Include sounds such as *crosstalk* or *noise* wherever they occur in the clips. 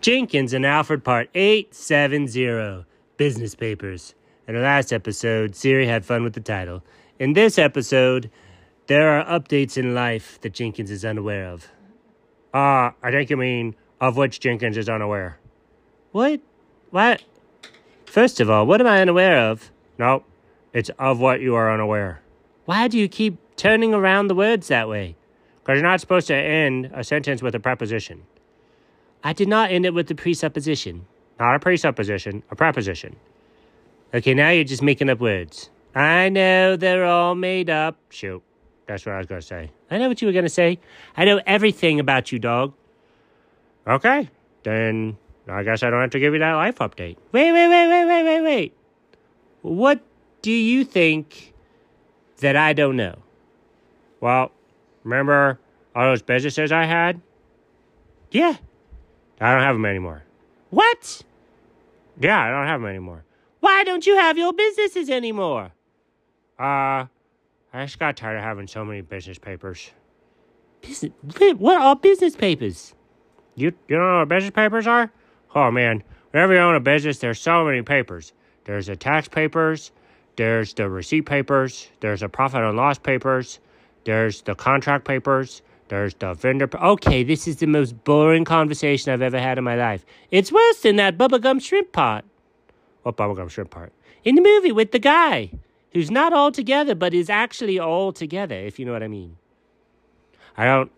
Jenkins and Alfred Part 870 Business Papers. In the last episode, Siri had fun with the title. In this episode, there are updates in life that Jenkins is unaware of. Ah, uh, I think you mean of which Jenkins is unaware. What? What? First of all, what am I unaware of? Nope, it's of what you are unaware. Why do you keep turning around the words that way? Because you're not supposed to end a sentence with a preposition. I did not end it with a presupposition. Not a presupposition, a preposition. Okay, now you're just making up words. I know they're all made up. Shoot, that's what I was going to say. I know what you were going to say. I know everything about you, dog. Okay, then I guess I don't have to give you that life update. Wait, wait, wait, wait, wait, wait, wait. What do you think that I don't know? Well, remember all those businesses I had? Yeah. I don't have them anymore. What? Yeah, I don't have them anymore. Why don't you have your businesses anymore? Uh, I just got tired of having so many business papers. Business? What are business papers? You you don't know what business papers are? Oh man, whenever you own a business, there's so many papers. There's the tax papers, there's the receipt papers, there's the profit and loss papers, there's the contract papers, there's the vendor. Okay, this is the most boring conversation I've ever had in my life. It's worse than that bubblegum shrimp part. What bubblegum shrimp part? In the movie with the guy who's not all together but is actually all together, if you know what I mean. I don't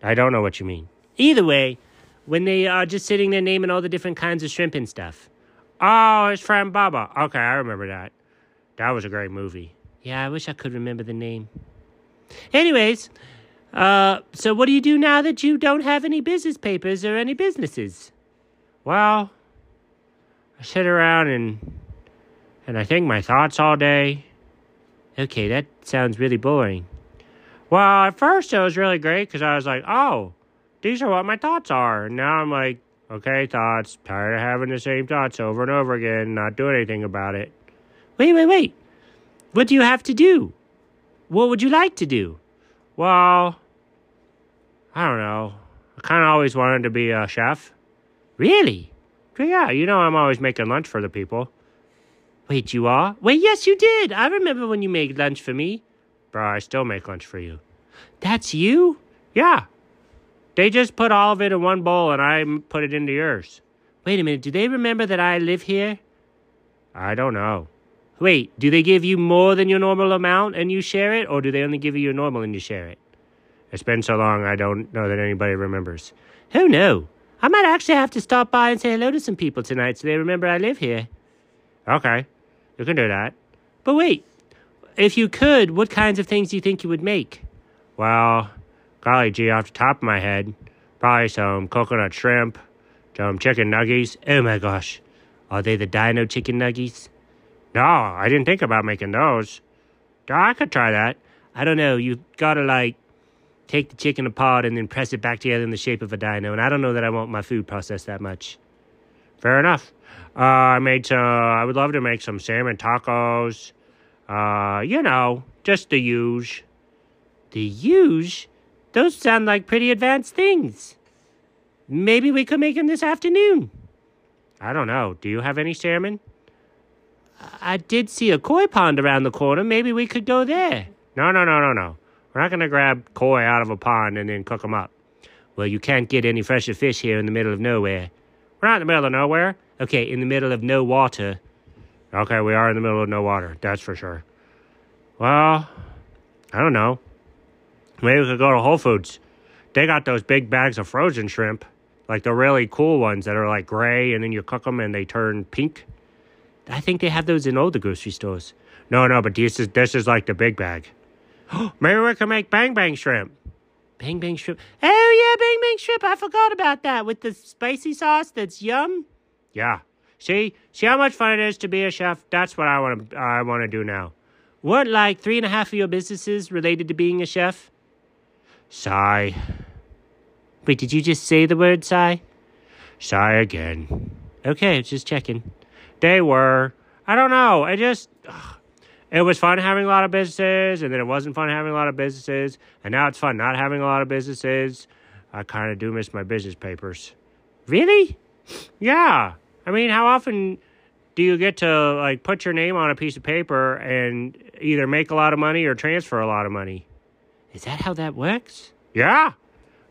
I don't know what you mean. Either way, when they are just sitting there naming all the different kinds of shrimp and stuff. Oh, it's from Bubba. Okay, I remember that. That was a great movie. Yeah, I wish I could remember the name. Anyways, uh, so what do you do now that you don't have any business papers or any businesses? Well, I sit around and and I think my thoughts all day. Okay, that sounds really boring. Well, at first it was really great because I was like, oh, these are what my thoughts are. And now I'm like, okay, thoughts, tired of having the same thoughts over and over again, not doing anything about it. Wait, wait, wait. What do you have to do? What would you like to do? Well, I don't know. I kind of always wanted to be a chef. Really? Yeah, you know I'm always making lunch for the people. Wait, you are? Wait, yes, you did. I remember when you made lunch for me. Bro, I still make lunch for you. That's you? Yeah. They just put all of it in one bowl and I put it into yours. Wait a minute, do they remember that I live here? I don't know. Wait, do they give you more than your normal amount and you share it, or do they only give you your normal and you share it? It's been so long, I don't know that anybody remembers. Who no? I might actually have to stop by and say hello to some people tonight so they remember I live here. Okay, you can do that. But wait, if you could, what kinds of things do you think you would make? Well, golly gee, off the top of my head, probably some coconut shrimp, some chicken nuggies. Oh my gosh, are they the dino chicken nuggies? No, I didn't think about making those. I could try that. I don't know, you've gotta like take the chicken apart and then press it back together in the shape of a dino. And I don't know that I want my food processed that much. Fair enough. Uh, I made some. I would love to make some salmon tacos. Uh, you know, just the huge. The huge? Those sound like pretty advanced things. Maybe we could make them this afternoon. I don't know. Do you have any salmon? I did see a koi pond around the corner. Maybe we could go there. No, no, no, no, no. We're not going to grab koi out of a pond and then cook them up. Well, you can't get any fresher fish here in the middle of nowhere. We're not in the middle of nowhere. Okay, in the middle of no water. Okay, we are in the middle of no water. That's for sure. Well, I don't know. Maybe we could go to Whole Foods. They got those big bags of frozen shrimp, like the really cool ones that are like gray, and then you cook them and they turn pink. I think they have those in all the grocery stores. No, no, but this is this is like the big bag. *gasps* Maybe we can make bang bang shrimp. Bang bang shrimp. Oh yeah, bang bang shrimp. I forgot about that with the spicy sauce. That's yum. Yeah. See, see how much fun it is to be a chef. That's what I want to. I want to do now. What, like three and a half of your businesses related to being a chef? Sigh. Wait, did you just say the word sigh? Sigh again. Okay, just checking. They were. I don't know. I just. Ugh it was fun having a lot of businesses, and then it wasn't fun having a lot of businesses, and now it's fun not having a lot of businesses. I kind of do miss my business papers. Really? Yeah. I mean, how often do you get to like put your name on a piece of paper and either make a lot of money or transfer a lot of money? Is that how that works? Yeah.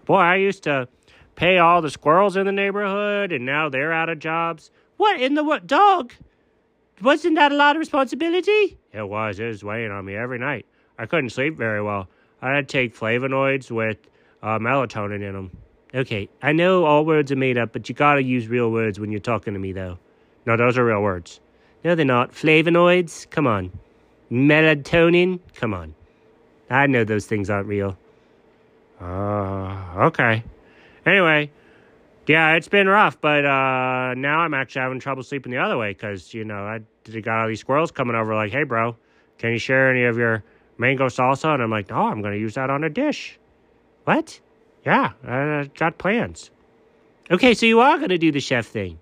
Boy, I used to pay all the squirrels in the neighborhood and now they're out of jobs. What in the what dog? Wasn't that a lot of responsibility? It was. It was weighing on me every night. I couldn't sleep very well. I had to take flavonoids with uh, melatonin in them. Okay, I know all words are made up, but you gotta use real words when you're talking to me, though. No, those are real words. No, they're not. Flavonoids? Come on. Melatonin? Come on. I know those things aren't real. Uh, okay. Anyway, yeah, it's been rough, but uh, now I'm actually having trouble sleeping the other way because, you know, I got all these squirrels coming over like, hey, bro, can you share any of your mango salsa? And I'm like, oh, I'm going to use that on a dish. What? Yeah, I got plans. Okay, so you are going to do the chef thing.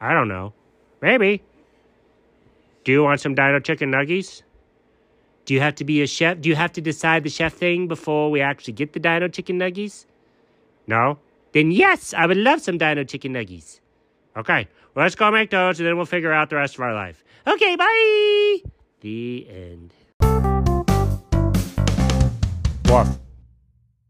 I don't know. Maybe. Do you want some dino chicken nuggies? Do you have to be a chef? Do you have to decide the chef thing before we actually get the dino chicken nuggies? No. Then yes, I would love some dino chicken nuggies. Okay, well, let's go make those and then we'll figure out the rest of our life. Okay, bye. The end. Woof.